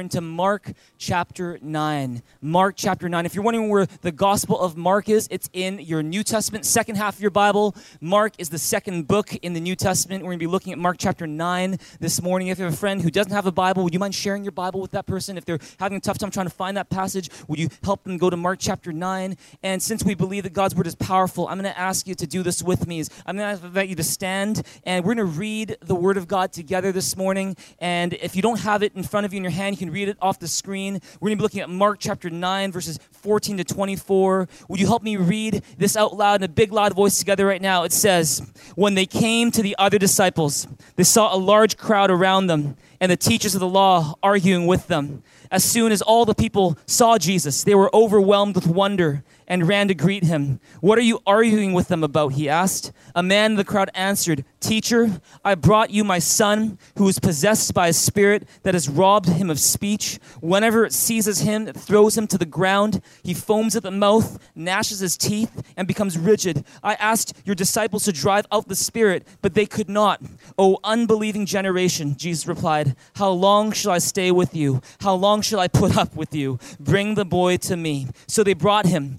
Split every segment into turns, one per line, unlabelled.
turn to Mark chapter 9. Mark chapter 9. If you're wondering where the Gospel of Mark is, it's in your New Testament, second half of your Bible. Mark is the second book in the New Testament. We're going to be looking at Mark chapter 9 this morning. If you have a friend who doesn't have a Bible, would you mind sharing your Bible with that person? If they're having a tough time trying to find that passage, would you help them go to Mark chapter 9? And since we believe that God's Word is powerful, I'm going to ask you to do this with me. I'm going to invite you to stand, and we're going to read the Word of God together this morning. And if you don't have it in front of you in your hand, you can read it off the screen. We're going to be looking at Mark chapter 9, verses 14 to 24. Would you help me read this out loud in a big, loud voice together right now? It says, When they came to the other disciples, they saw a large crowd around them and the teachers of the law arguing with them. As soon as all the people saw Jesus, they were overwhelmed with wonder and ran to greet him. What are you arguing with them about? He asked. A man in the crowd answered, Teacher, I brought you my son who is possessed by a spirit that has robbed him of speech. Whenever it seizes him, it throws him to the ground. He foams at the mouth, gnashes his teeth, and becomes rigid. I asked your disciples to drive out the spirit, but they could not. O unbelieving generation, Jesus replied, How long shall I stay with you? How long shall I put up with you? Bring the boy to me. So they brought him.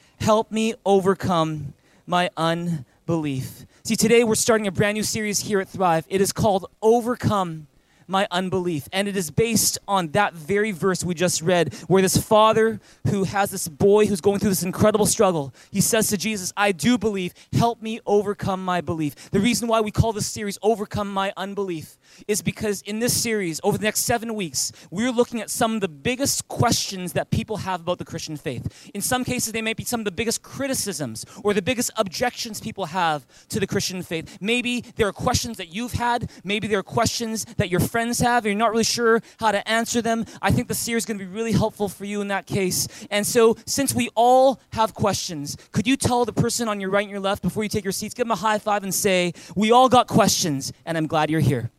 Help me overcome my unbelief. See, today we're starting a brand new series here at Thrive. It is called Overcome my unbelief. And it is based on that very verse we just read, where this father who has this boy who's going through this incredible struggle, he says to Jesus, I do believe, help me overcome my belief. The reason why we call this series Overcome My Unbelief is because in this series, over the next seven weeks, we're looking at some of the biggest questions that people have about the Christian faith. In some cases, they may be some of the biggest criticisms or the biggest objections people have to the Christian faith. Maybe there are questions that you've had, maybe there are questions that your friends have, and you're not really sure how to answer them. I think the series is going to be really helpful for you in that case. And so, since we all have questions, could you tell the person on your right and your left before you take your seats, give them a high five and say, We all got questions, and I'm glad you're here.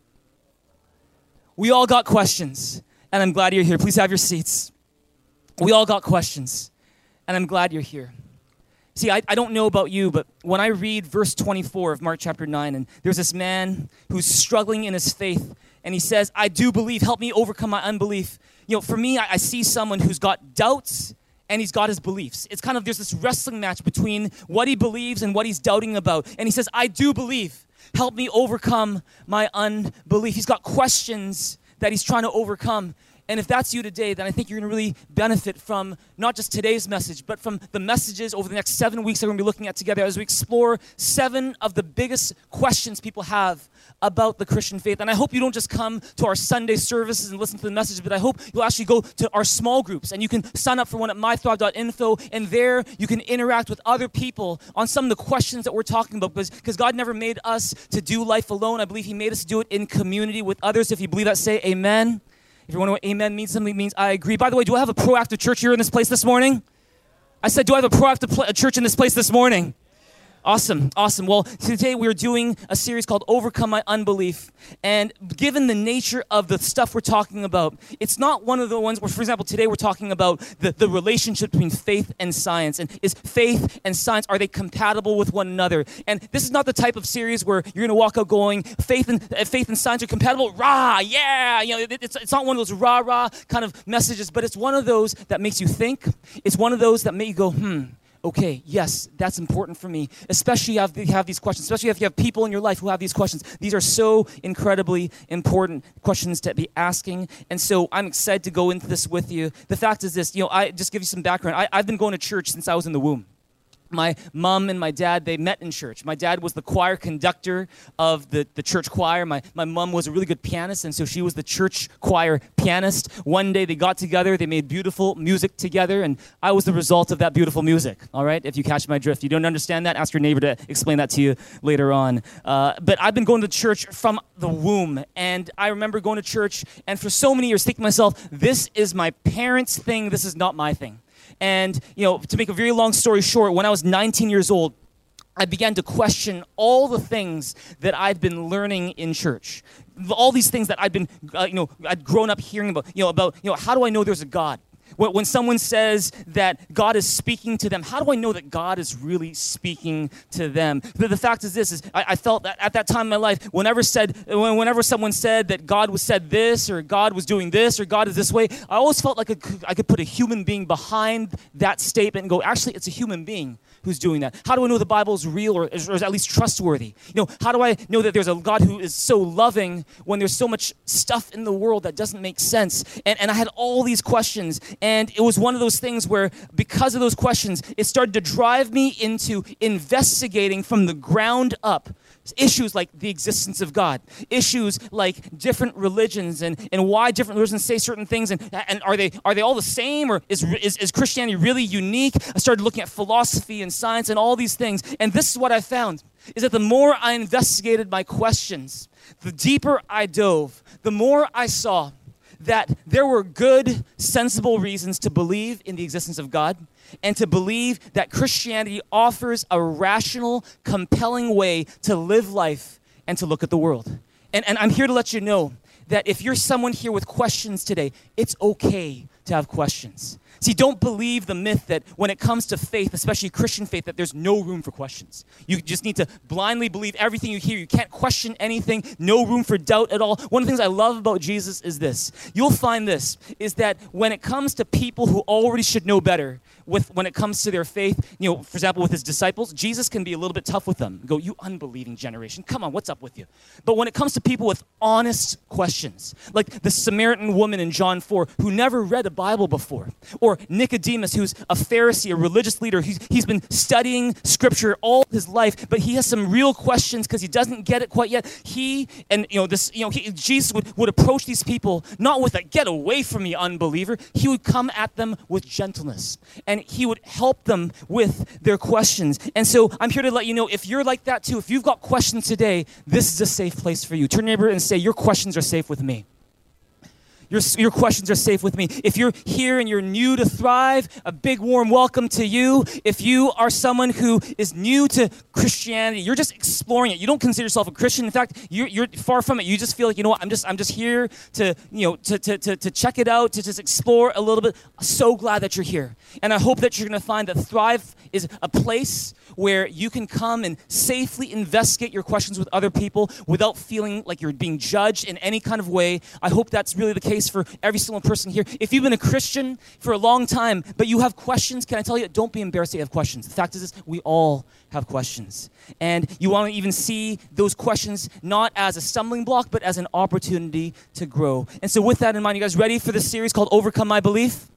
We all got questions, and I'm glad you're here. Please have your seats. We all got questions, and I'm glad you're here. See, I, I don't know about you, but when I read verse 24 of Mark chapter 9, and there's this man who's struggling in his faith, and he says, I do believe, help me overcome my unbelief. You know, for me, I, I see someone who's got doubts and he's got his beliefs. It's kind of, there's this wrestling match between what he believes and what he's doubting about. And he says, I do believe. Help me overcome my unbelief. He's got questions that he's trying to overcome. And if that's you today, then I think you're going to really benefit from not just today's message, but from the messages over the next seven weeks that we're going to be looking at together as we explore seven of the biggest questions people have about the Christian faith. And I hope you don't just come to our Sunday services and listen to the message, but I hope you'll actually go to our small groups and you can sign up for one at mythrive.info. And there you can interact with other people on some of the questions that we're talking about because God never made us to do life alone. I believe He made us do it in community with others. If you believe that, say amen. If you wonder what amen means, something means I agree. By the way, do I have a proactive church here in this place this morning? I said, do I have a proactive pl- church in this place this morning? Awesome, awesome. Well, today we're doing a series called Overcome My Unbelief. And given the nature of the stuff we're talking about, it's not one of the ones where, for example, today we're talking about the, the relationship between faith and science. And is faith and science, are they compatible with one another? And this is not the type of series where you're going to walk out going, faith and, uh, faith and science are compatible, rah, yeah. You know, it, it's, it's not one of those rah, rah kind of messages, but it's one of those that makes you think. It's one of those that make you go, hmm, okay, yes, that's important for me, especially if you have these questions, especially if you have people in your life who have these questions. These are so incredibly important questions to be asking. And so I'm excited to go into this with you. The fact is this, you know, I just give you some background. I, I've been going to church since I was in the womb. My mom and my dad they met in church. My dad was the choir conductor of the, the church choir. My, my mom was a really good pianist and so she was the church choir pianist. One day they got together they made beautiful music together and i was the result of that beautiful music all right? If you catch my drift. You don't understand that? Ask your neighbor to explain that to you later on. Uh, but i've been going to church from the womb and i remember going to church and for so many years thinking myself this is my parents thing. This is not my thing and, you know, to make a very long story short, when I was 19 years old, I began to question all the things that I'd been learning in church. All these things that I'd been, uh, you know, I'd grown up hearing about, you know, about, you know, how do I know there's a God? When someone says that God is speaking to them, how do I know that God is really speaking to them? The, fact is this: is I, felt that at that time in my life, whenever said, whenever someone said that God was said this, or God was doing this, or God is this way, I always felt like I could, I could put a human being behind that statement and go, actually, it's a human being who's doing that? How do I know the Bible is real or or is, at least trustworthy? You know, how do I know that there's a God who is so loving when there's so much stuff in the world that doesn't make sense? And, and I had all these questions, and it was one of those things where, because of those questions, it started to drive me into investigating from the ground up issues like the existence of God, issues like different religions and, and why different religions say certain things, and, and are, they, are they all the same, or is, is, is Christianity really unique? I started looking at philosophy and science and all these things, and this is what I found, is that the more I investigated my questions, the deeper I dove, the more I saw that there were good, sensible reasons to believe in the existence of God and to believe that Christianity offers a rational, compelling way to live life and to look at the world. And, and I'm here to let you know that if you're someone here with questions today, it's okay to have questions. See, don't believe the myth that when it comes to faith, especially Christian faith, that there's no room for questions. You just need to blindly believe everything you hear. You can't question anything, no room for doubt at all. One of the things I love about Jesus is this. You'll find this is that when it comes to people who already should know better, with when it comes to their faith, you know, for example, with his disciples, Jesus can be a little bit tough with them. Go, you unbelieving generation. Come on, what's up with you? But when it comes to people with honest questions, like the Samaritan woman in John 4 who never read a Bible before, or Nicodemus, who's a Pharisee, a religious leader, he's, he's been studying scripture all his life, but he has some real questions because he doesn't get it quite yet. He and you know this, you know, he, Jesus would, would approach these people not with a get away from me, unbeliever. He would come at them with gentleness he would help them with their questions. And so I'm here to let you know if you're like that too, if you've got questions today, this is a safe place for you. Turn neighbor and say, Your questions are safe with me. Your, your questions are safe with me. If you're here and you're new to Thrive, a big warm welcome to you. If you are someone who is new to Christianity, you're just exploring it. You don't consider yourself a Christian. In fact, you're, you're far from it. You just feel like, you know what, I'm just, I'm just here to, you know, to, to, to, to check it out, to just explore a little bit. so glad that you're here. And I hope that you're going to find that Thrive is a place where you can come and safely investigate your questions with other people without feeling like you're being judged in any kind of way. I hope that's really the case for every single person here. If you've been a Christian for a long time, but you have questions, can I tell you, don't be embarrassed you have questions. The fact is, this, we all have questions. And you want to even see those questions not as a stumbling block, but as an opportunity to grow. And so, with that in mind, you guys ready for this series called Overcome My Belief?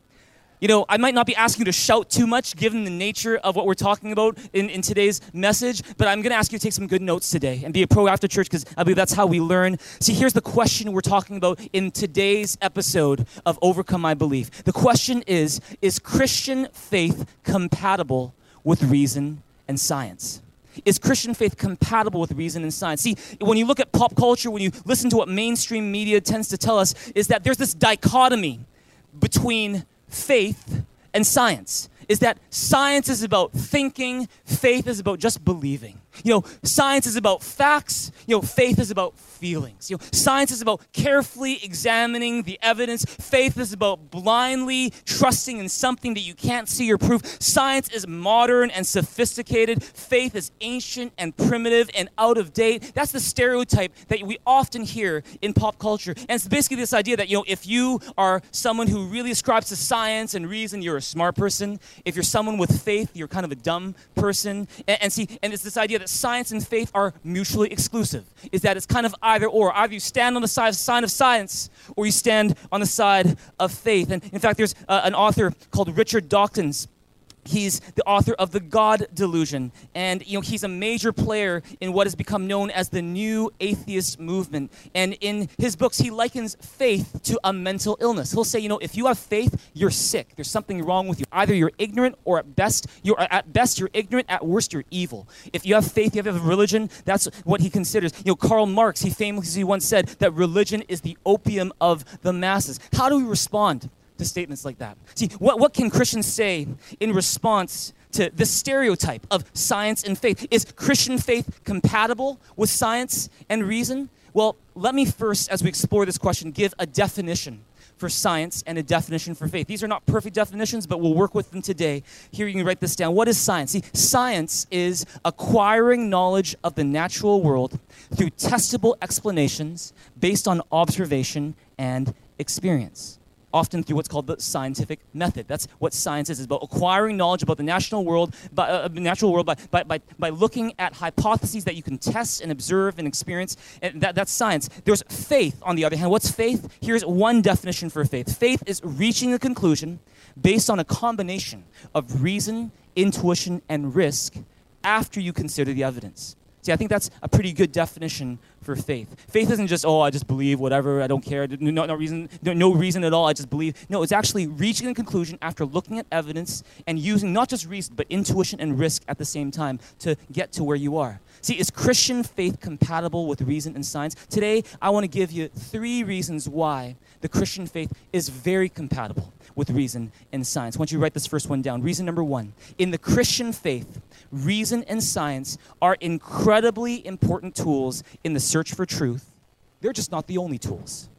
You know, I might not be asking you to shout too much given the nature of what we're talking about in, in today's message, but I'm going to ask you to take some good notes today and be a pro after church because I believe that's how we learn. See, here's the question we're talking about in today's episode of Overcome My Belief. The question is Is Christian faith compatible with reason and science? Is Christian faith compatible with reason and science? See, when you look at pop culture, when you listen to what mainstream media tends to tell us, is that there's this dichotomy between faith and science is that science is about thinking, faith is about just believing. You know, science is about facts, you know, faith is about feelings. You know, science is about carefully examining the evidence. Faith is about blindly trusting in something that you can't see or prove. Science is modern and sophisticated. Faith is ancient and primitive and out of date. That's the stereotype that we often hear in pop culture. And it's basically this idea that, you know, if you are someone who really ascribes to science and reason, you're a smart person. If you're someone with faith, you're kind of a dumb person. And, and see, and it's this idea that science and faith are mutually exclusive. Is that it's kind of either or. Either you stand on the side, sign of science or you stand on the side of faith. And in fact, there's uh, an author called Richard Dawkins He's the author of The God Delusion, and you know he's a major player in what has become known as the new atheist movement. And in his books, he likens faith to a mental illness. He'll say, you know, if you have faith, you're sick. There's something wrong with you. Either you're ignorant, or at best, you're at best you're ignorant. At worst, you're evil. If you have faith, you have a religion. That's what he considers. You know, Karl Marx, he famously once said that religion is the opium of the masses. How do we respond? To statements like that. See, what, what can Christians say in response to the stereotype of science and faith? Is Christian faith compatible with science and reason? Well, let me first, as we explore this question, give a definition for science and a definition for faith. These are not perfect definitions, but we'll work with them today. Here you can write this down. What is science? See, science is acquiring knowledge of the natural world through testable explanations based on observation and experience often through what's called the scientific method. That's what science is, is about acquiring knowledge about the natural world, by, uh, natural world by, by, by, by looking at hypotheses that you can test and observe and experience. And that, that's science. There's faith, on the other hand. What's faith? Here's one definition for faith faith is reaching a conclusion based on a combination of reason, intuition, and risk after you consider the evidence. See, I think that's a pretty good definition for faith. Faith isn't just, oh, I just believe whatever, I don't care, no, no reason, no, no reason at all, I just believe. No, it's actually reaching a conclusion after looking at evidence and using not just reason, but intuition and risk at the same time to get to where you are. See, is Christian faith compatible with reason and science? Today, I want to give you three reasons why the Christian faith is very compatible with reason and science. I want you write this first one down. Reason number one in the Christian faith, reason and science are incredibly important tools in the search for truth. They're just not the only tools.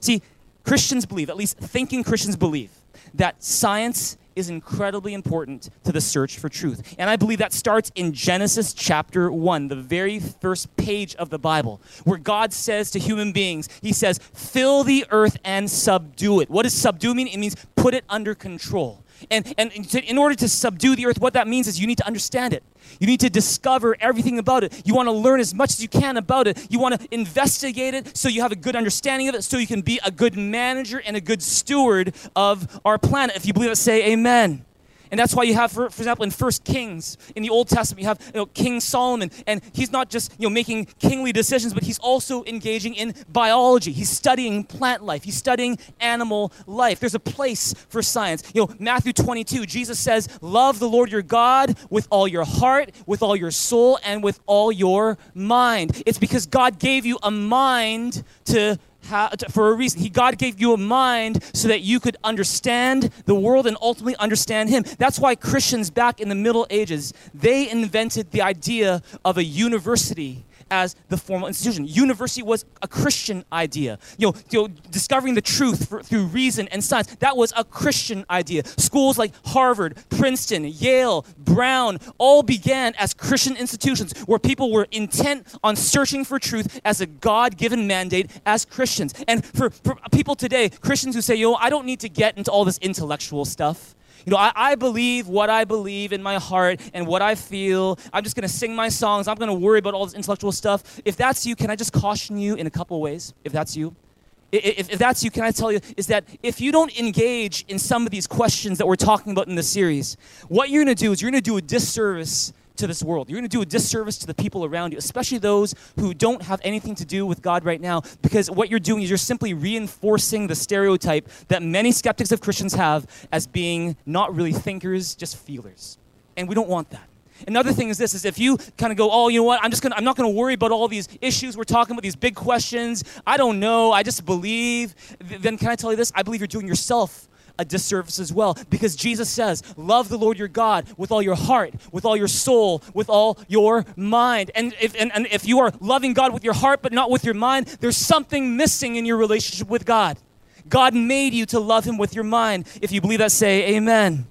See, Christians believe, at least thinking Christians believe, that science is incredibly important to the search for truth. And I believe that starts in Genesis chapter 1, the very first page of the Bible, where God says to human beings, He says, fill the earth and subdue it. What does subdue mean? It means put it under control. And, and in order to subdue the earth, what that means is you need to understand it. You need to discover everything about it. You want to learn as much as you can about it. You want to investigate it so you have a good understanding of it, so you can be a good manager and a good steward of our planet. If you believe it, say amen. And that's why you have, for, for example, in First Kings, in the Old Testament, you have you know, King Solomon, and he's not just you know, making kingly decisions, but he's also engaging in biology. He's studying plant life. He's studying animal life. There's a place for science. You know, Matthew 22, Jesus says, love the Lord your God with all your heart, with all your soul, and with all your mind. It's because God gave you a mind to how, for a reason. He, God gave you a mind so that you could understand the world and ultimately understand Him. That's why Christians back in the Middle Ages, they invented the idea of a university as the formal institution. University was a Christian idea. You know, you know discovering the truth for, through reason and science, that was a Christian idea. Schools like Harvard, Princeton, Yale, Brown all began as Christian institutions where people were intent on searching for truth as a God given mandate as Christians. And for, for people today, Christians who say, yo, I don't need to get into all this intellectual stuff. You know, I, I believe what I believe in my heart and what I feel. I'm just going to sing my songs. I'm going to worry about all this intellectual stuff. If that's you, can I just caution you in a couple ways? If that's you? If, if, that's you, can I tell you, is that if you don't engage in some of these questions that we're talking about in the series, what you're going to do is you're going to do a disservice to this world. You're going to do a disservice to the people around you, especially those who don't have anything to do with God right now, because what you're doing is you're simply reinforcing the stereotype that many skeptics of Christians have as being not really thinkers, just feelers. And we don't want that. Another thing is this is if you kind of go, oh, you know what, I'm just gonna I'm not gonna worry about all these issues we're talking about, these big questions. I don't know, I just believe, then can I tell you this? I believe you're doing yourself a disservice as well because Jesus says, Love the Lord your God with all your heart, with all your soul, with all your mind. And if, and, and if you are loving God with your heart but not with your mind, there's something missing in your relationship with God. God made you to love Him with your mind. If you believe that, say amen.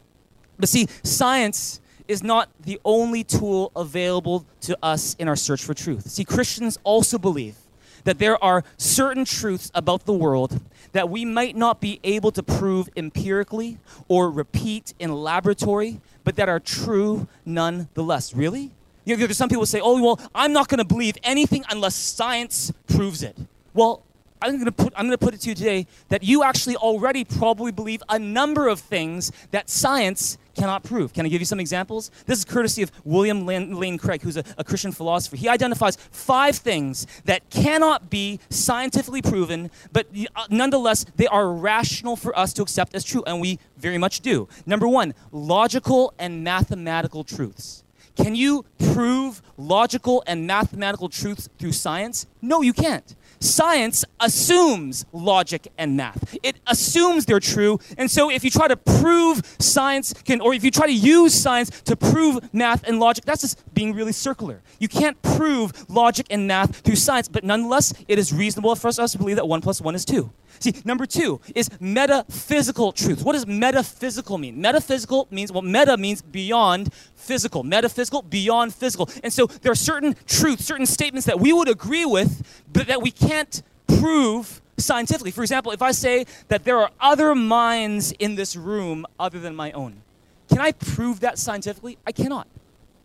But see, science is not the only tool available to us in our search for truth. See, Christians also believe that there are certain truths about the world that we might not be able to prove empirically or repeat in laboratory, but that are true nonetheless. Really? You know, there's some people say, oh, well, I'm not going to believe anything unless science proves it. Well, I'm going to put I'm going to put it to you today that you actually already probably believe a number of things that science cannot prove. Can I give you some examples? This is courtesy of William Lane Craig, who's a, a Christian philosopher. He identifies five things that cannot be scientifically proven, but uh, nonetheless, they are rational for us to accept as true, and we very much do. Number one, logical and mathematical truths. Can you prove logical and mathematical truths through science? No, you can't. Science assumes logic and math. It assumes they're true. And so if you try to prove science can, or if you try to use science to prove math and logic, that's just being really circular. You can't prove logic and math through science, but nonetheless, it is reasonable for us to believe that one plus one is two. See, number two is metaphysical truth. What does metaphysical mean? Metaphysical means, well, meta means beyond physical, metaphysical, beyond physical. And so there are certain truths, certain statements that we would agree with, but that we can't prove scientifically. For example, if I say that there are other minds in this room other than my own, can I prove that scientifically? I cannot.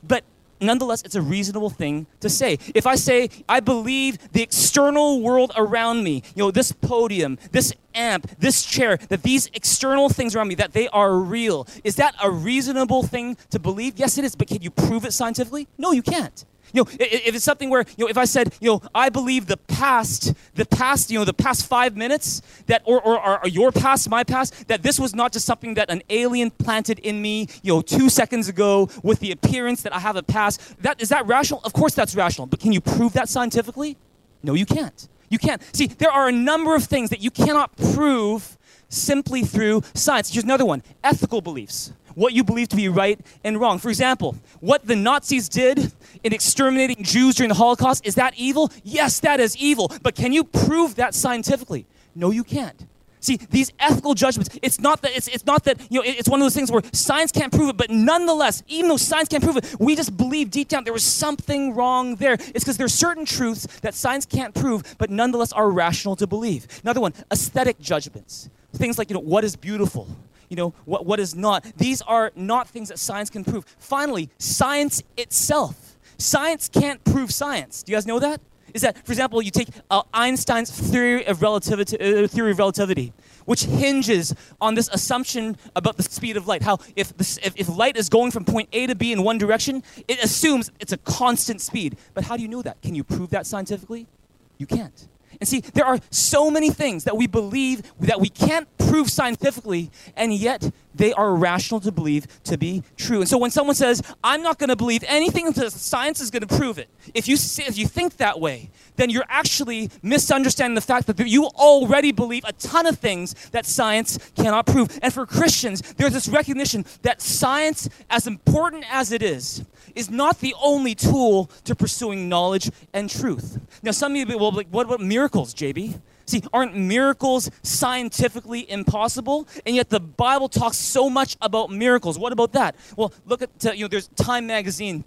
But nonetheless, it's a reasonable thing to say. If I say, I believe the external world around me, you know, this podium, this amp, this chair, that these external things around me, that they are real, is that a reasonable thing to believe? Yes, it is, but can you prove it scientifically? No, you can't. You know, if it's something where, you know, if I said, you know, I believe the past, the past, you know, the past five minutes, that, or, or, or your past, my past, that this was not just something that an alien planted in me, you know, two seconds ago with the appearance that I have a past, that, is that rational? Of course that's rational, but can you prove that scientifically? No, you can't. You can't. See, there are a number of things that you cannot prove simply through science. Here's another one ethical beliefs what you believe to be right and wrong. For example, what the Nazis did in exterminating Jews during the Holocaust, is that evil? Yes, that is evil. But can you prove that scientifically? No, you can't. See, these ethical judgments, it's not that, it's, it's not that, you know, it's one of those things where science can't prove it, but nonetheless, even though science can't prove it, we just believe deep down there was something wrong there. It's because there are certain truths that science can't prove, but nonetheless are rational to believe. Another one, aesthetic judgments. Things like, you know, what is beautiful? You know, what, what is not. These are not things that science can prove. Finally, science itself. Science can't prove science. Do you guys know that? Is that, for example, you take uh, Einstein's theory of relativity, uh, theory of relativity, which hinges on this assumption about the speed of light. How if, this, if, if light is going from point A to B in one direction, it assumes it's a constant speed. But how do you know that? Can you prove that scientifically? You can't. And see, there are so many things that we believe that we can't prove scientifically, and yet they are rational to believe to be true. And so when someone says, I'm not going to believe anything until science is going to prove it, if you, if you think that way, then you're actually misunderstanding the fact that you already believe a ton of things that science cannot prove. And for Christians, there's this recognition that science, as important as it is, is not the only tool to pursuing knowledge and truth. Now, some of you will be like, what about miracles, JB? See, aren't miracles scientifically impossible? And yet the Bible talks so much about miracles. What about that? Well, look at, uh, you know, there's Time magazine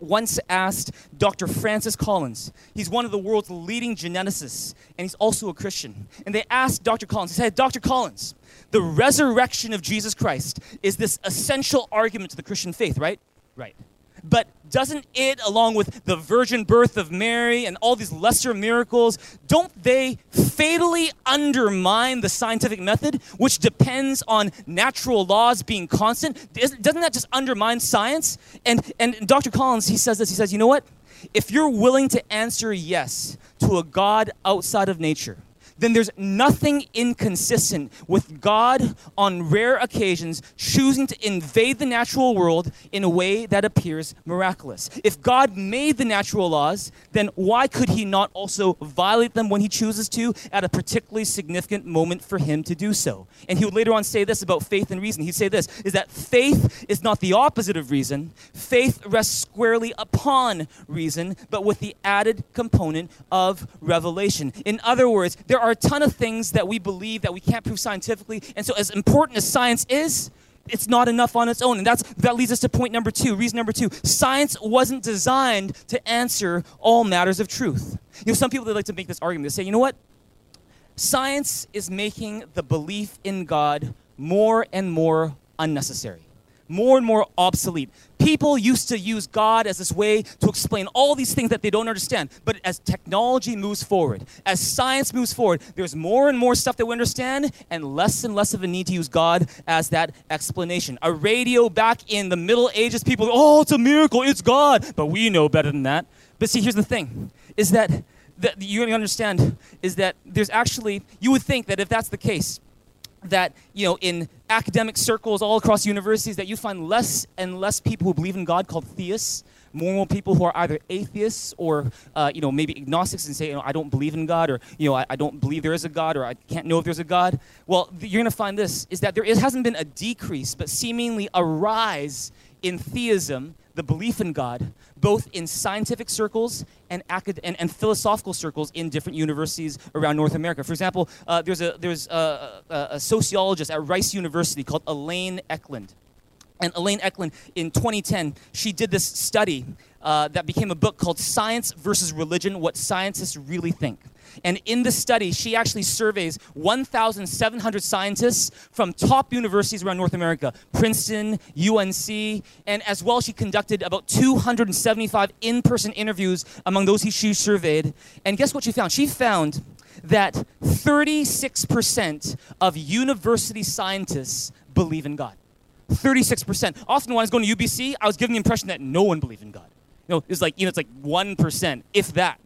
once asked Dr. Francis Collins. He's one of the world's leading geneticists, and he's also a Christian. And they asked Dr. Collins, he said, Dr. Collins, the resurrection of Jesus Christ is this essential argument to the Christian faith, right? Right. But doesn't it, along with the virgin birth of Mary and all these lesser miracles, don't they fatally undermine the scientific method, which depends on natural laws being constant? Doesn't that just undermine science? And, and Dr. Collins, he says this, he says, you know what? If you're willing to answer yes to a God outside of nature, then there's nothing inconsistent with God on rare occasions choosing to invade the natural world in a way that appears miraculous. If God made the natural laws, then why could he not also violate them when he chooses to at a particularly significant moment for him to do so? And he would later on say this about faith and reason. He'd say this is that faith is not the opposite of reason. Faith rests squarely upon reason, but with the added component of revelation. In other words, there are a ton of things that we believe that we can't prove scientifically. And so, as important as science is, it's not enough on its own. And that's, that leads us to point number two. Reason number two science wasn't designed to answer all matters of truth. You know, some people, they like to make this argument. They say, you know what? Science is making the belief in God more and more unnecessary, more and more obsolete People used to use God as this way to explain all these things that they don't understand. But as technology moves forward, as science moves forward, there's more and more stuff that we understand and less and less of a need to use God as that explanation. A radio back in the Middle Ages, people, oh, it's a miracle, it's God. But we know better than that. But see, here's the thing is that, that you understand is that there's actually, you would think that if that's the case, that you know in academic circles all across universities that you find less and less people who believe in god called theists more and more people who are either atheists or uh, you know maybe agnostics and say you know, i don't believe in god or you know I, I, don't believe there is a god or i can't know if there's a god. Well you're going to find this is that there is, hasn't been a decrease but seemingly a rise in theism the belief in god both in scientific circles and, acad- and, and, philosophical circles in different universities around North America. For example, uh, there's, a, there's a, a, a sociologist at Rice University called Elaine Ecklund. And Elaine Ecklund, in 2010, she did this study uh, that became a book called Science versus Religion What Scientists Really Think. And in the study, she actually surveys 1,700 scientists from top universities around North America Princeton, UNC, and as well, she conducted about 275 in person interviews among those she surveyed. And guess what she found? She found that 36% of university scientists believe in God. 36%. Often when I was going to UBC, I was given the impression that no one believed in God. You know, it's like, you know, it's like 1%, if that.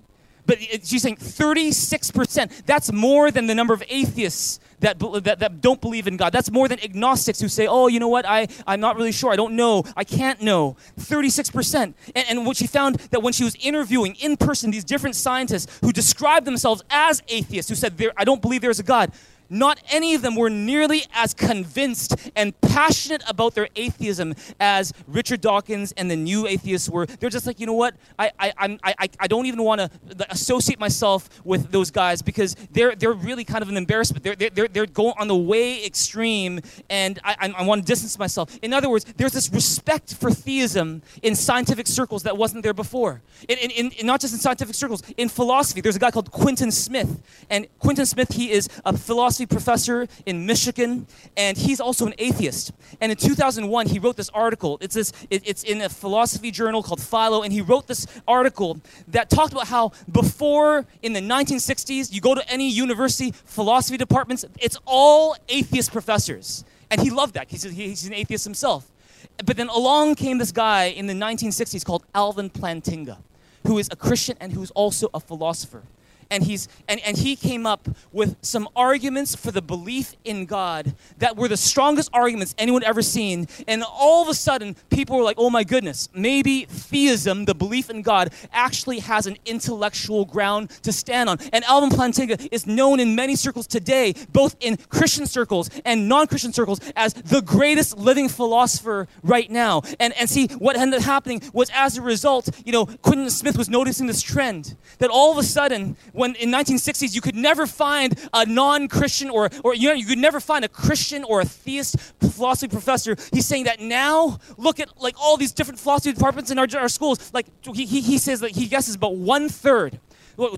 But she's saying 36%. That's more than the number of atheists that, that, that don't believe in God. That's more than agnostics who say, oh, you know what, I, I'm not really sure. I don't know. I can't know. 36%. And, and what she found that when she was interviewing in person these different scientists who described themselves as atheists, who said, I don't believe there's a God, not any of them were nearly as convinced and passionate about their atheism as Richard Dawkins and the new atheists were. They're just like, you know what? I, I, I'm, I, I don't even want to associate myself with those guys because they're, they're really kind of an embarrassment. They're, they're, they're going on the way extreme, and I, I want to distance myself. In other words, there's this respect for theism in scientific circles that wasn't there before. In, in, in, not just in scientific circles, in philosophy, there's a guy called Quentin Smith. And Quentin Smith, he is a philosopher professor in Michigan, and he's also an atheist. And in 2001, he wrote this article. It's, this, it, it's in a philosophy journal called Philo, and he wrote this article that talked about how before, in the 1960s, you go to any university philosophy departments, it's all atheist professors. And he loved that. He's, he's an atheist himself. But then along came this guy in the 1960s called Alvin Plantinga, who is a Christian and who's also a philosopher and he's and, and he came up with some arguments for the belief in god that were the strongest arguments anyone ever seen. And all of a sudden people were like oh my goodness maybe theism the belief in god actually has an intellectual ground to stand on. And alvin plantinga is known in many circles today both in christian circles and non-christian circles as the greatest living philosopher right now. And and see what ended up happening was as a result you know Quentin smith was noticing this trend that all of a sudden when in 1960s you could never find a non-Christian or, or you, know, you could never find a Christian or a theist philosophy professor. He's saying that now, look at like all these different philosophy departments in our, our schools. Like he, he, he says that he guesses about one third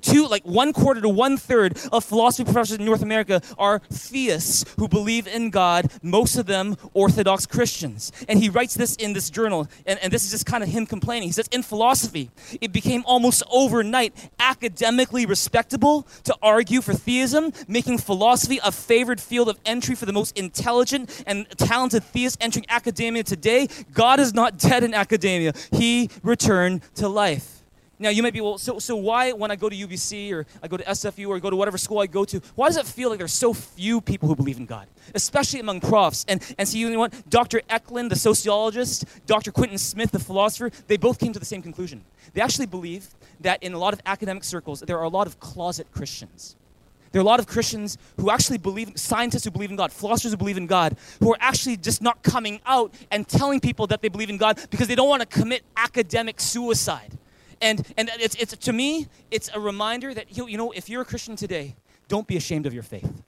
two, like one quarter to one third of philosophy professors in North America are theists who believe in God, most of them Orthodox Christians. And he writes this in this journal, and, and this is just kind of him complaining. He says, In philosophy, it became almost overnight academically respectable to argue for theism, making philosophy a favored field of entry for the most intelligent and talented theists entering academia today. God is not dead in academia, he returned to life. Now you might be, well, so, so why when I go to UBC or I go to SFU or I go to whatever school I go to, why does it feel like there's so few people who believe in God? Especially among profs. And, and so you know what? Dr. Ecklund, the sociologist, Dr. Quentin Smith, the philosopher, they both came to the same conclusion. They actually believe that in a lot of academic circles, there are a lot of closet Christians. There are a lot of Christians who actually believe, scientists who believe in God, philosophers who believe in God, who are actually just not coming out and telling people that they believe in God because they don't want to commit academic suicide and and it's, it's to me it's a reminder that you, you know if you're a christian today don't be ashamed of your faith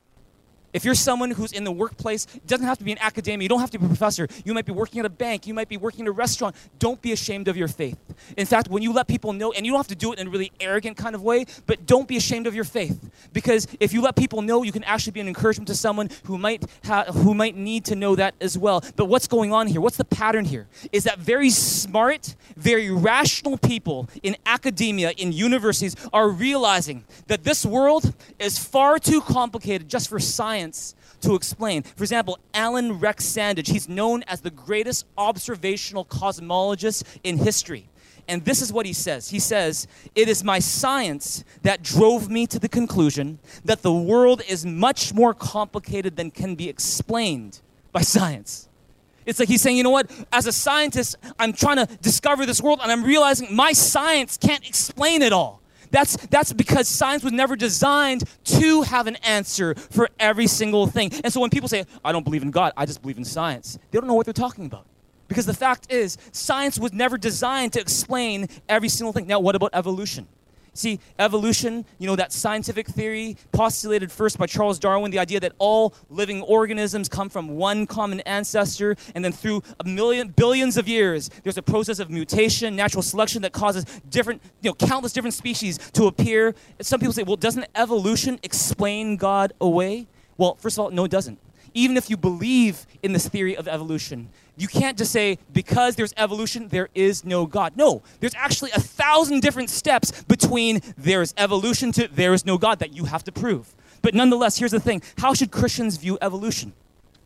If you're someone who's in the workplace, it doesn't have to be an academia, you don't have to be a professor, you might be working at a bank, you might be working at a restaurant, don't be ashamed of your faith. In fact, when you let people know, and you don't have to do it in a really arrogant kind of way, but don't be ashamed of your faith. Because if you let people know, you can actually be an encouragement to someone who might, ha- who might need to know that as well. But what's going on here? What's the pattern here? Is that very smart, very rational people in academia, in universities, are realizing that this world is far too complicated just for science to explain. For example, Allan Rex Sandage, he's known as the greatest observational cosmologist in history. And this is what he says. He says, It is my science that drove me to the conclusion that the world is much more complicated than can be explained by science. It's like he's saying, you know what? As a scientist, I'm trying to discover this world and I'm realizing my science can't explain it all. That's, that's because science was never designed to have an answer for every single thing. And so when people say, I don't believe in God, I just believe in science, they don't know what they're talking about. Because the fact is, science was never designed to explain every single thing. Now, what about evolution? See, evolution, you know, that scientific theory postulated first by Charles Darwin, the idea that all living organisms come from one common ancestor, and then through a million, billions of years, there's a process of mutation, natural selection that causes different, you know, countless different species to appear. Some people say, well, doesn't evolution explain God away? Well, first of all, no, it doesn't. Even if you believe in this theory of evolution, you can't just say, because there's evolution, there is no God. No, there's actually a thousand different steps between there's evolution to there is no God that you have to prove. But nonetheless, here's the thing how should Christians view evolution?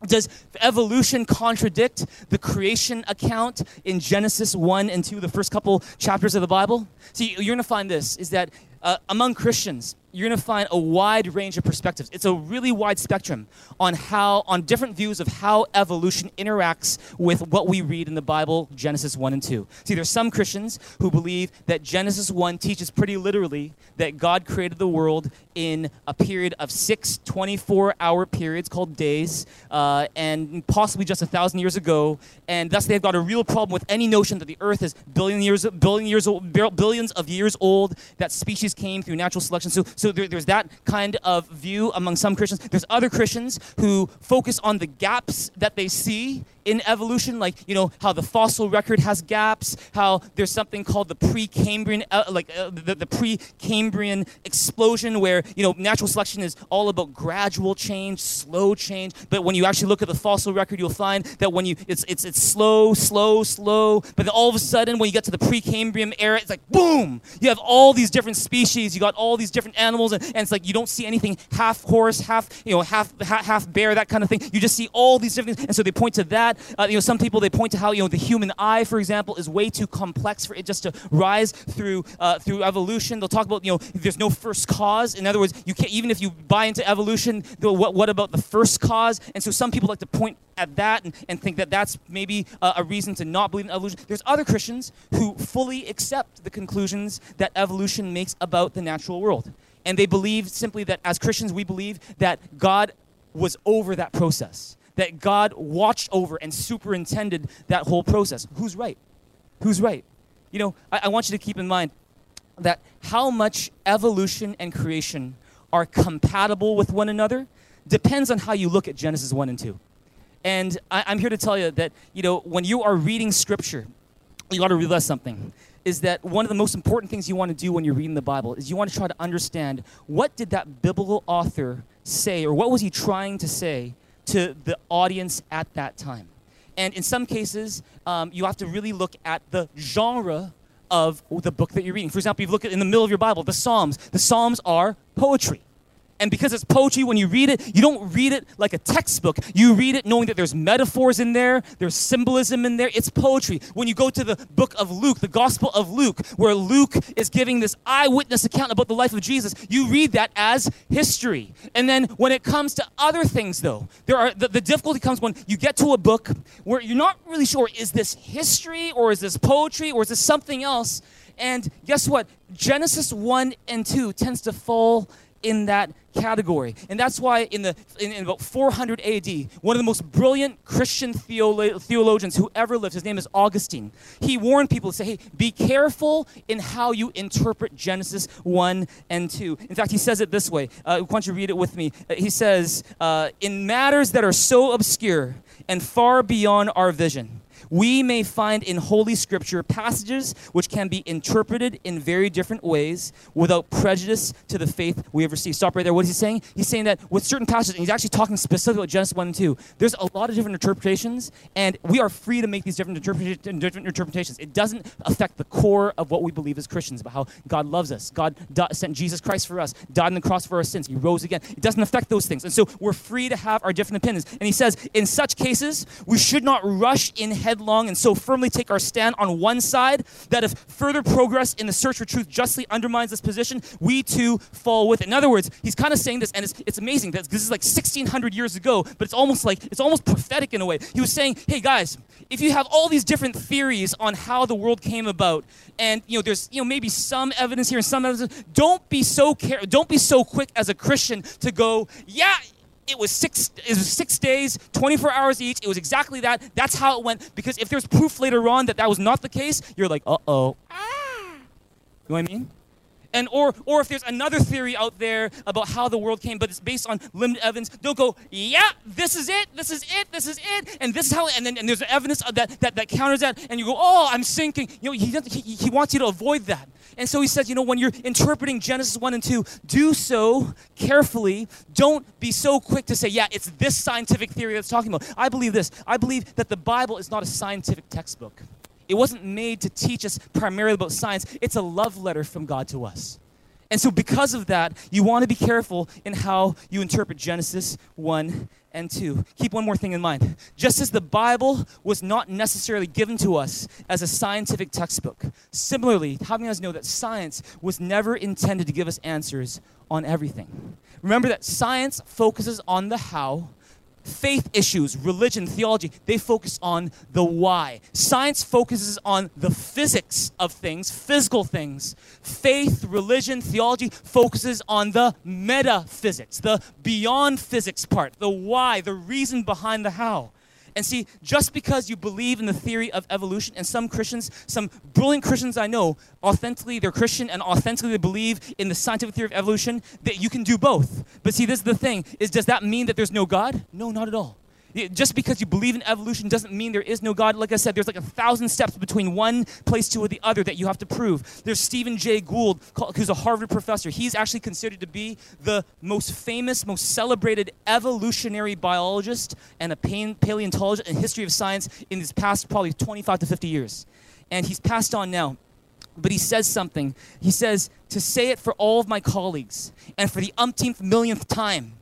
Does evolution contradict the creation account in Genesis 1 and 2, the first couple chapters of the Bible? See, you're going to find this is that uh, among Christians, you're going to find a wide range of perspectives. It's a really wide spectrum on how, on different views of how evolution interacts with what we read in the Bible, Genesis 1 and 2. See, there's some Christians who believe that Genesis 1 teaches pretty literally that God created the world in a period of six 24 hour periods called days, uh, and possibly just a thousand years ago. And thus, they've got a real problem with any notion that the earth is billion years, billion years billions of years old, that species came through natural selection. So, so there, there's that kind of view among some Christians. There's other Christians who focus on the gaps that they see in evolution, like you know how the fossil record has gaps, how there's something called the pre-Cambrian, uh, like uh, the, the pre-Cambrian explosion, where you know natural selection is all about gradual change, slow change. But when you actually look at the fossil record, you'll find that when you it's it's it's slow, slow, slow. But then all of a sudden, when you get to the pre-Cambrian era, it's like boom! You have all these different species. You got all these different animals, and, and it's like you don't see anything half horse, half you know half half, half bear, that kind of thing. You just see all these different. Things, and so they point to that uh, you know, some people they point to how you know the human eye, for example, is way too complex for it just to rise through uh, through evolution. They'll talk about you know there's no first cause. In other words, you can't even if you buy into evolution, what what about the first cause? And so some people like to point at that and, and think that that's maybe uh, a reason to not believe in evolution. There's other Christians who fully accept the conclusions that evolution makes about the natural world. And they believe simply that as Christians, we believe that God was over that process that God watched over and superintended that whole process. Who's right? Who's right? You know, I, I want you to keep in mind that how much evolution and creation are compatible with one another depends on how you look at Genesis 1 and 2. And I, am here to tell you that, you know, when you are reading scripture, you got to realize something is that one of the most important things you want to do when you're reading the Bible is you want to try to understand what did that biblical author say or what was he trying to say to the audience at that time. And in some cases, um, you have to really look at the genre of the book that you're reading. For example, you look at in the middle of your Bible, the Psalms. The Psalms are poetry. And because it's poetry, when you read it, you don't read it like a textbook. You read it knowing that there's metaphors in there, there's symbolism in there. It's poetry. When you go to the book of Luke, the Gospel of Luke, where Luke is giving this eyewitness account about the life of Jesus, you read that as history. And then when it comes to other things, though, there are the, the difficulty comes when you get to a book where you're not really sure is this history or is this poetry or is this something else? And guess what? Genesis 1 and 2 tends to fall in that category. And that's why in the in, in about 400 AD, one of the most brilliant Christian theolo- theologians who ever lived, his name is Augustine. He warned people to say, "Hey, be careful in how you interpret Genesis 1 and 2." In fact, he says it this way. Uh, why don't you read it with me? Uh, he says, uh, "In matters that are so obscure and far beyond our vision." We may find in Holy Scripture passages which can be interpreted in very different ways without prejudice to the faith we have received. Stop right there. What is he saying? He's saying that with certain passages, and he's actually talking specifically about Genesis 1 and 2, there's a lot of different interpretations, and we are free to make these different, different interpretations. It doesn't affect the core of what we believe as Christians about how God loves us. God sent Jesus Christ for us, died on the cross for our sins, He rose again. It doesn't affect those things. And so we're free to have our different opinions. And he says, in such cases, we should not rush in headlong and so firmly take our stand on one side that if further progress in the search for truth justly undermines this position, we too fall with it. In other words, he's kind of saying this, and it's, it's amazing that this is like 1600 years ago, but it's almost like it's almost prophetic in a way. He was saying, "Hey guys, if you have all these different theories on how the world came about, and you know there's you know maybe some evidence here and some evidence, don't be so care- don't be so quick as a Christian to go, yeah." It was six it was six days 24 hours each. It was exactly that. That's how it went. Because if there's proof later on that that was not the case you're like uh-oh. You know what i mean? And or or if there's another theory out there about how the world came but it's based on limited evidence don't go yeah this is it this is it this is it and this is how and then and there's evidence that that, that counters that and you go oh i'm sinking. You know he, he, he wants you to avoid that and so he says, you know, when you're interpreting Genesis 1 and 2, do so carefully. Don't be so quick to say, yeah, it's this scientific theory that's talking about. I believe this. I believe that the Bible is not a scientific textbook. It wasn't made to teach us primarily about science, it's a love letter from God to us. And so, because of that, you want to be careful in how you interpret Genesis 1 and 2. Keep one more thing in mind. Just as the Bible was not necessarily given to us as a scientific textbook, similarly, having us know that science was never intended to give us answers on everything. Remember that science focuses on the how, faith issues, religion, theology, they focus on the why. Science focuses on the physics of things, physical things. Faith, religion, theology focuses on the metaphysics, the beyond physics part, the why, the reason behind the how. And see, just because you believe in the theory of evolution, and some Christians, some brilliant Christians I know, authentically they're Christian and authentically they believe in the scientific theory of evolution, that you can do both. But see, this is the thing: is does that mean that there's no God? No, not at all just because you believe in evolution doesn't mean there is no God. Like I said, there's like a thousand steps between one place to the other that you have to prove. There's Stephen Jay Gould, who's a Harvard professor. He's actually considered to be the most famous, most celebrated evolutionary biologist and a paleontologist in history of science in these past probably 25 to 50 years. And he's passed on now but he says something. He says, to say it for all of my colleagues and for the umpteenth millionth time,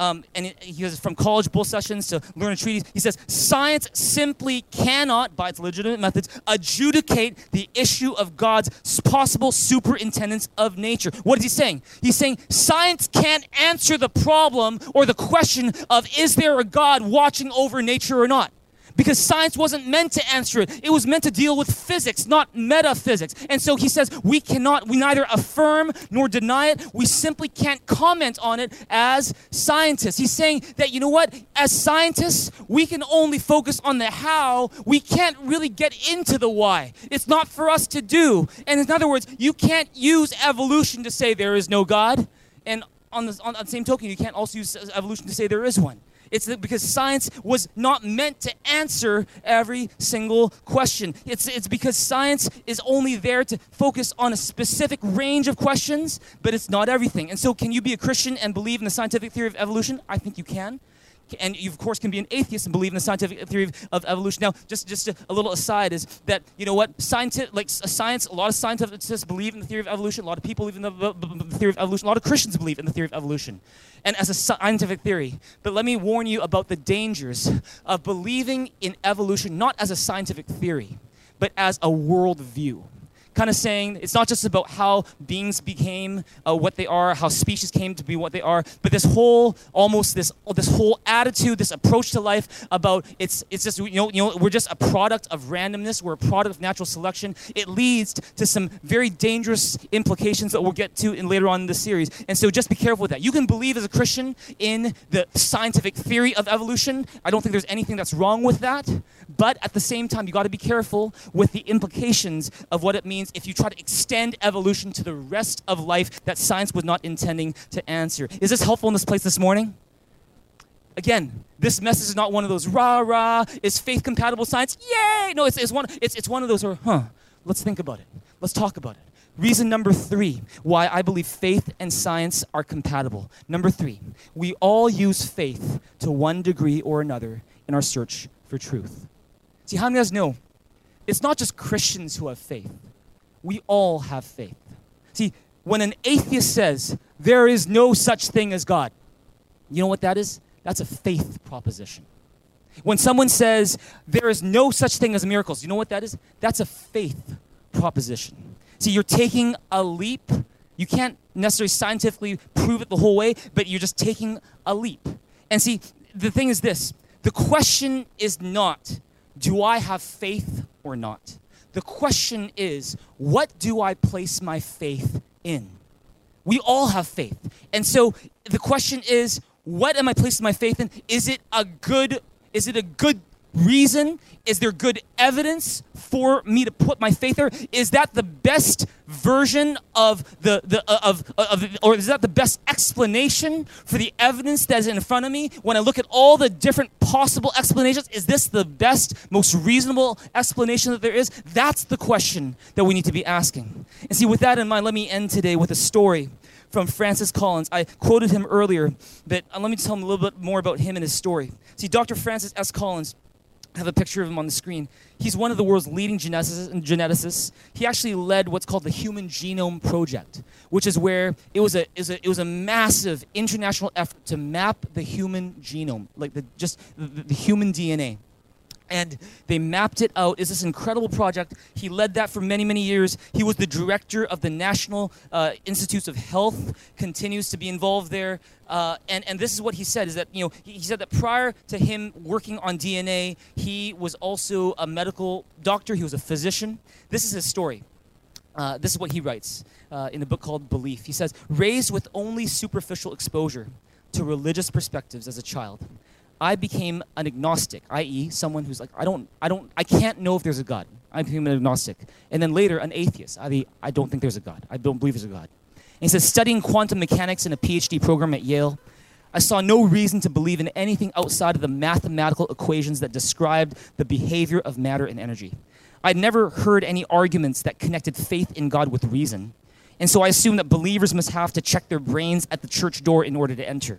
um, and he goes from college bull sessions to learn a treatise. He says, science simply cannot, by its legitimate methods, adjudicate the issue of God's possible superintendence of nature. What is he saying? He's saying science can't answer the problem or the question of is there a God watching over nature or not because science wasn't meant to answer it. It was meant to deal with physics, not metaphysics. And so he says we cannot, we neither affirm nor deny it. We simply can't comment on it as scientists. He's saying that, you know what, as scientists, we can only focus on the how. We can't really get into the why. It's not for us to do. And in other words, you can't use evolution to say there is no God. And on the, on the same token, you can't also use evolution to say there is one. It's because science was not meant to answer every single question. It's, it's because science is only there to focus on a specific range of questions, but it's not everything. And so, can you be a Christian and believe in the scientific theory of evolution? I think you can and you of course can be an atheist and believe in the scientific theory of, of evolution. Now, just just a, a, little aside is that you know what scientific like science, a lot of scientists believe in the theory of evolution. A lot of people believe in the, the theory of evolution. A lot of Christians believe in the theory of evolution, and as a scientific theory. But let me warn you about the dangers of believing in evolution not as a scientific theory, but as a worldview. Kind of saying it's not just about how beings became uh, what they are, how species came to be what they are, but this whole almost this this whole attitude, this approach to life about it's it's just you know you know we're just a product of randomness, we're a product of natural selection. It leads to some very dangerous implications that we'll get to in later on in the series. And so just be careful with that. You can believe as a Christian in the scientific theory of evolution. I don't think there's anything that's wrong with that, but at the same time you got to be careful with the implications of what it means if you try to extend evolution to the rest of life that science was not intending to answer. Is this helpful in this place this morning? Again, this message is not one of those rah rah, is faith compatible science? Yay! No, it's, it's, one, it's, it's one of those, or, huh, let's think about it. Let's talk about it. Reason number three why I believe faith and science are compatible. Number three, we all use faith to one degree or another in our search for truth. See, how many of us know it's not just Christians who have faith? We all have faith. See, when an atheist says there is no such thing as God, you know what that is? That's a faith proposition. When someone says there is no such thing as miracles, you know what that is? That's a faith proposition. See, you're taking a leap. You can't necessarily scientifically prove it the whole way, but you're just taking a leap. And see, the thing is this the question is not, do I have faith or not? The question is, what do I place my faith in? We all have faith. And so the question is, what am I placing my faith in? Is it a good is it a good reason? Is there good evidence for me to put my faith there? Is that the best version of the, the uh, of, of, of or is that the best explanation for the evidence that is in front of me? When I look at all the different possible explanations, is this the best, most reasonable explanation that there is? That's the question that we need to be asking. And see, with that in mind, let me end today with a story from Francis Collins. I quoted him earlier, but uh, let me tell him a little bit more about him and his story. See, Dr. Francis S. Collins have a picture of him on the screen. He's one of the world's leading geneticists. He actually led what's called the Human Genome Project, which is where it was a, it was a, massive international effort to map the human genome, like the, just the, the human DNA and they mapped it out. It's this incredible project. He led that for many, many years. He was the director of the National uh, Institutes of Health, continues to be involved there. Uh, and, and this is what he said, is that, you know, he, said that prior to him working on DNA, he was also a medical doctor. He was a physician. This is his story. Uh, this is what he writes uh, in a book called Belief. He says, raised with only superficial exposure to religious perspectives as a child, I became an agnostic, i.e., someone who's like, I don't, I don't, I can't know if there's a God. I became an agnostic. And then later, an atheist, i.e., I don't think there's a God. I don't believe there's a God. And he says, studying quantum mechanics in a PhD program at Yale, I saw no reason to believe in anything outside of the mathematical equations that described the behavior of matter and energy. I'd never heard any arguments that connected faith in God with reason. And so I assumed that believers must have to check their brains at the church door in order to enter.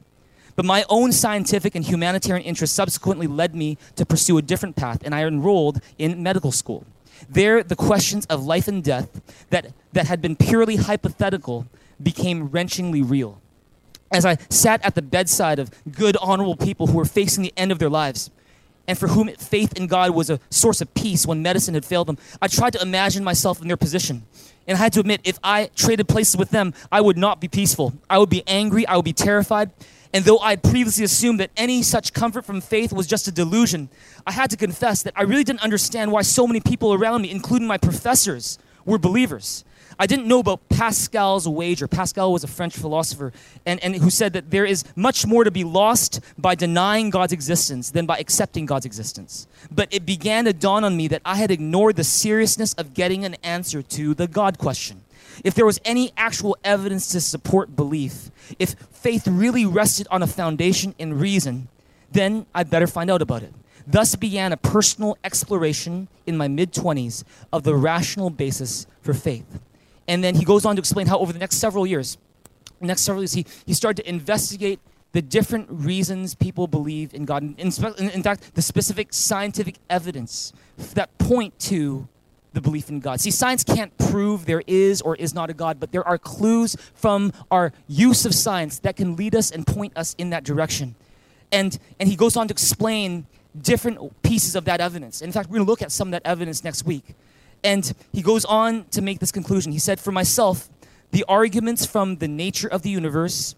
But my own scientific and humanitarian interests subsequently led me to pursue a different path, and I enrolled in medical school. There, the questions of life and death that, that had been purely hypothetical became wrenchingly real. As I sat at the bedside of good, honorable people who were facing the end of their lives, and for whom faith in God was a source of peace when medicine had failed them, I tried to imagine myself in their position. And I had to admit, if I traded places with them, I would not be peaceful. I would be angry, I would be terrified. And though I'd previously assumed that any such comfort from faith was just a delusion, I had to confess that I really didn't understand why so many people around me, including my professors, were believers. I didn't know about Pascal's wager. Pascal was a French philosopher and, and who said that there is much more to be lost by denying God's existence than by accepting God's existence. But it began to dawn on me that I had ignored the seriousness of getting an answer to the God question if there was any actual evidence to support belief, if faith really rested on a foundation in reason, then I'd better find out about it. Thus began a personal exploration in my mid 20s of the rational basis for faith. And then he goes on to explain how over the next several years, next several years, he, he started to investigate the different reasons people believe in God. In, in fact, the specific scientific evidence that point to the belief in God. See, science can't prove there is or is not a God, but there are clues from our use of science that can lead us and point us in that direction. And, and he goes on to explain different pieces of that evidence. In fact, we're going to look at some of that evidence next week. And he goes on to make this conclusion. He said, For myself, the arguments from the nature of the universe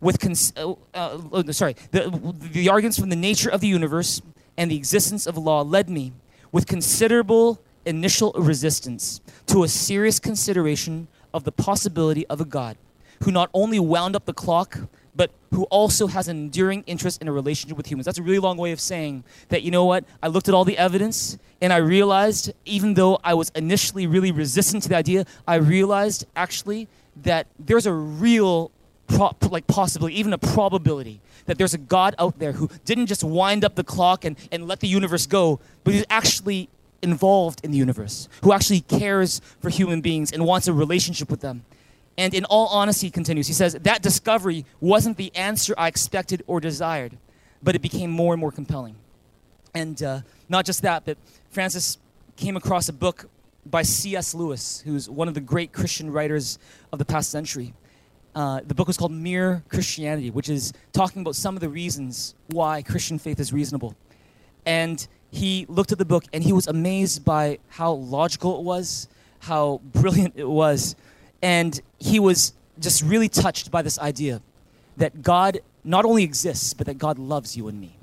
with cons- uh, uh, oh, sorry the, the arguments from the nature of the universe and the existence of law led me with considerable initial resistance to a serious consideration of the possibility of a god who not only wound up the clock but who also has an enduring interest in a relationship with humans. That's a really long way of saying that, you know what, I looked at all the evidence and I realized, even though I was initially really resistant to the idea, I realized actually that there's a real, pro- like possibly, even a probability that there's a God out there who didn't just wind up the clock and, and let the universe go, but who's actually involved in the universe, who actually cares for human beings and wants a relationship with them. And in all honesty, he continues, he says, that discovery wasn't the answer I expected or desired, but it became more and more compelling. And uh, not just that, but Francis came across a book by C.S. Lewis, who's one of the great Christian writers of the past century. Uh, the book was called Mere Christianity, which is talking about some of the reasons why Christian faith is reasonable. And he looked at the book and he was amazed by how logical it was, how brilliant it was, and he was just really touched by this idea that God not only exists, but that God loves you and me.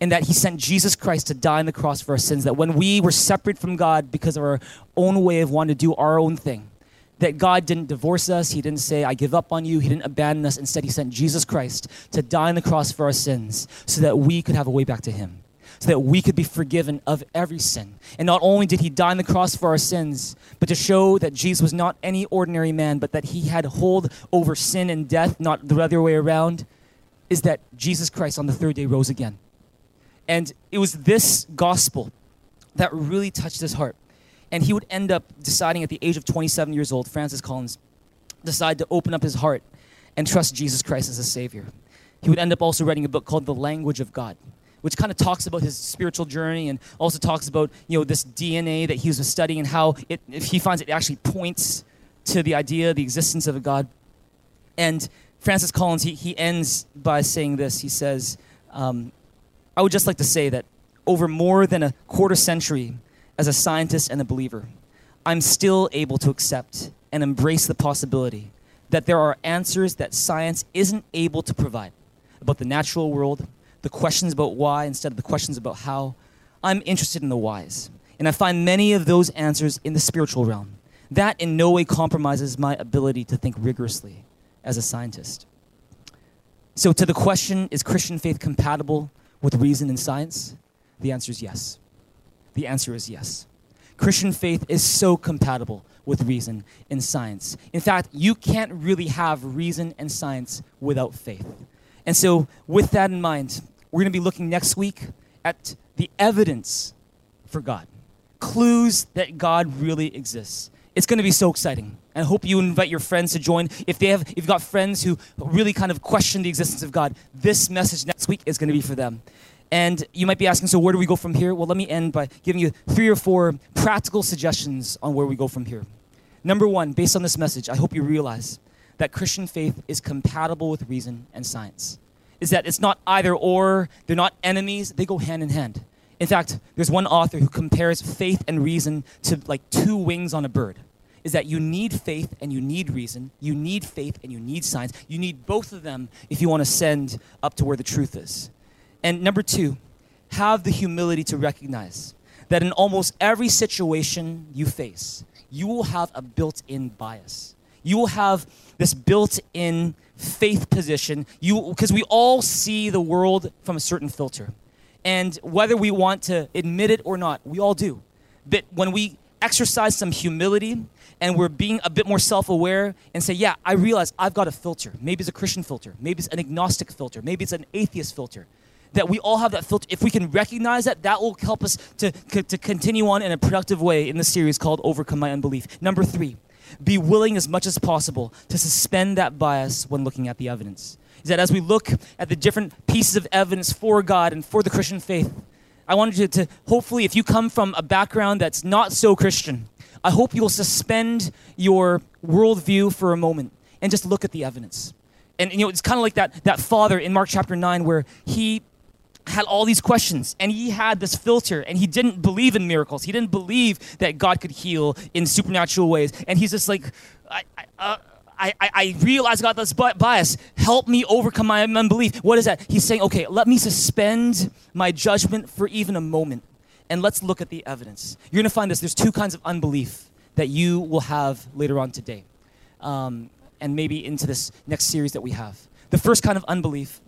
And that he sent Jesus Christ to die on the cross for our sins. That when we were separate from God because of our own way of wanting to do our own thing, that God didn't divorce us. He didn't say, I give up on you. He didn't abandon us. Instead, he sent Jesus Christ to die on the cross for our sins so that we could have a way back to him so that we could be forgiven of every sin. And not only did he die on the cross for our sins, but to show that Jesus was not any ordinary man, but that he had hold over sin and death, not the other way around, is that Jesus Christ on the third day rose again. And it was this gospel that really touched his heart. And he would end up deciding at the age of 27 years old, Francis Collins, decide to open up his heart and trust Jesus Christ as a Savior. He would end up also writing a book called The Language of God which kind of talks about his spiritual journey and also talks about you know this DNA that he was studying and how it, if he finds it actually points to the idea, the existence of a God. And Francis Collins, he, he ends by saying this. He says, um, I would just like to say that over more than a quarter century as a scientist and a believer, I'm still able to accept and embrace the possibility that there are answers that science isn't able to provide about the natural world, the questions about why instead of the questions about how. I'm interested in the whys. And I find many of those answers in the spiritual realm. That in no way compromises my ability to think rigorously as a scientist. So, to the question, is Christian faith compatible with reason and science? The answer is yes. The answer is yes. Christian faith is so compatible with reason and science. In fact, you can't really have reason and science without faith. And so, with that in mind, we're going to be looking next week at the evidence for God, clues that God really exists. It's going to be so exciting. And I hope you invite your friends to join. If they have, if you've got friends who really kind of question the existence of God, this message next week is going to be for them. And you might be asking, so where do we go from here? Well, let me end by giving you three or four practical suggestions on where we go from here. Number one, based on this message, I hope you realize that Christian faith is compatible with reason and science. Is that it's not either or, they're not enemies, they go hand in hand. In fact, there's one author who compares faith and reason to like two wings on a bird. Is that you need faith and you need reason, you need faith and you need science. You need both of them if you want to send up to where the truth is. And number two, have the humility to recognize that in almost every situation you face, you will have a built in bias. You will have this built-in faith position. You because we all see the world from a certain filter. And whether we want to admit it or not, we all do. But when we exercise some humility and we're being a bit more self-aware and say, yeah, I realize I've got a filter. Maybe it's a Christian filter, maybe it's an agnostic filter, maybe it's an atheist filter. That we all have that filter. If we can recognize that, that will help us to, to continue on in a productive way in the series called Overcome My Unbelief. Number three, be willing as much as possible to suspend that bias when looking at the evidence. Is that as we look at the different pieces of evidence for God and for the Christian faith, I wanted you to hopefully, if you come from a background that's not so Christian, I hope you'll suspend your worldview for a moment and just look at the evidence. And you know, it's kind of like that, that father in Mark chapter 9 where he had all these questions and he had this filter and he didn't believe in miracles. He didn't believe that God could heal in supernatural ways. And he's just like, I, I, uh, I, I, realize I got this bias. Help me overcome my unbelief. What is that? He's saying, okay, let me suspend my judgment for even a moment and let's look at the evidence. You're going to find this. There's two kinds of unbelief that you will have later on today um, and maybe into this next series that we have. The first kind of unbelief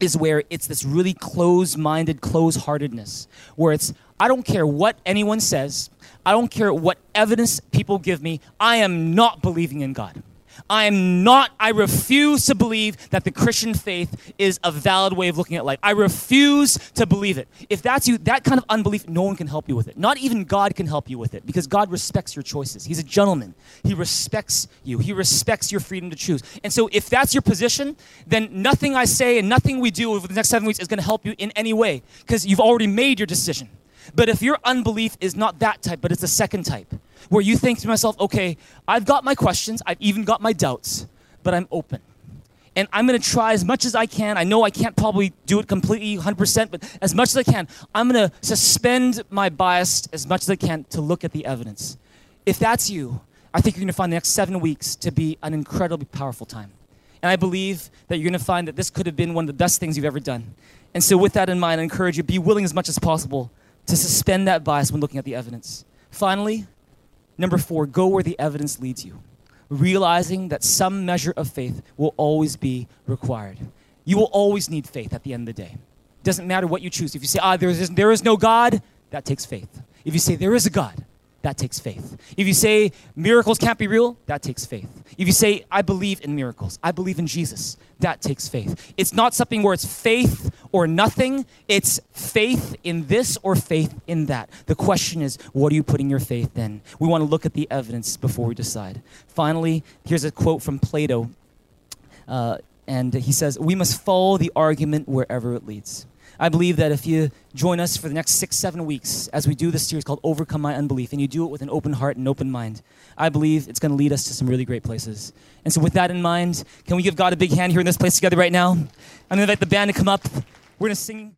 is where it's this really closed minded, closed heartedness, where it's, I don't care what anyone says, I don't care what evidence people give me, I am not believing in God. I am not, I refuse to believe that the Christian faith is a valid way of looking at life. I refuse to believe it. If that's you, that kind of unbelief, no one can help you with it. Not even God can help you with it because God respects your choices. He's a gentleman. He respects you, He respects your freedom to choose. And so if that's your position, then nothing I say and nothing we do over the next seven weeks is going to help you in any way because you've already made your decision. But if your unbelief is not that type, but it's a second type, where you think to myself, okay, I've got my questions, I've even got my doubts, but I'm open. And I'm to try as much as I can. I know I can't probably do it completely 100%, but as much as I can, I'm to suspend my bias as much as I can to look at the evidence. If that's you, I think you're to find the next seven weeks to be an incredibly powerful time. And I believe that you're to find that this could have been one of the best things you've ever done. And so, with that in mind, I encourage you be willing as much as possible to suspend that bias when looking at the evidence. Finally, number four, go where the evidence leads you, realizing that some measure of faith will always be required. You will always need faith at the end of the day. Doesn't matter what you choose. If you say, ah, there is, there is no God, that takes faith. If you say, there is a God, that takes faith. If you say miracles can't be real, that takes faith. If you say, I believe in miracles, I believe in Jesus, that takes faith. It's not something where it's faith or nothing, it's faith in this or faith in that. The question is, what are you putting your faith in? We want to look at the evidence before we decide. Finally, here's a quote from Plato. Uh, and he says, We must follow the argument wherever it leads. I believe that if you join us for the next six, seven weeks as we do this series called Overcome My Unbelief, and you do it with an open heart and open mind, I believe it's going to lead us to some really great places. And so, with that in mind, can we give God a big hand here in this place together right now? I'm going to invite the band to come up. We're going to sing.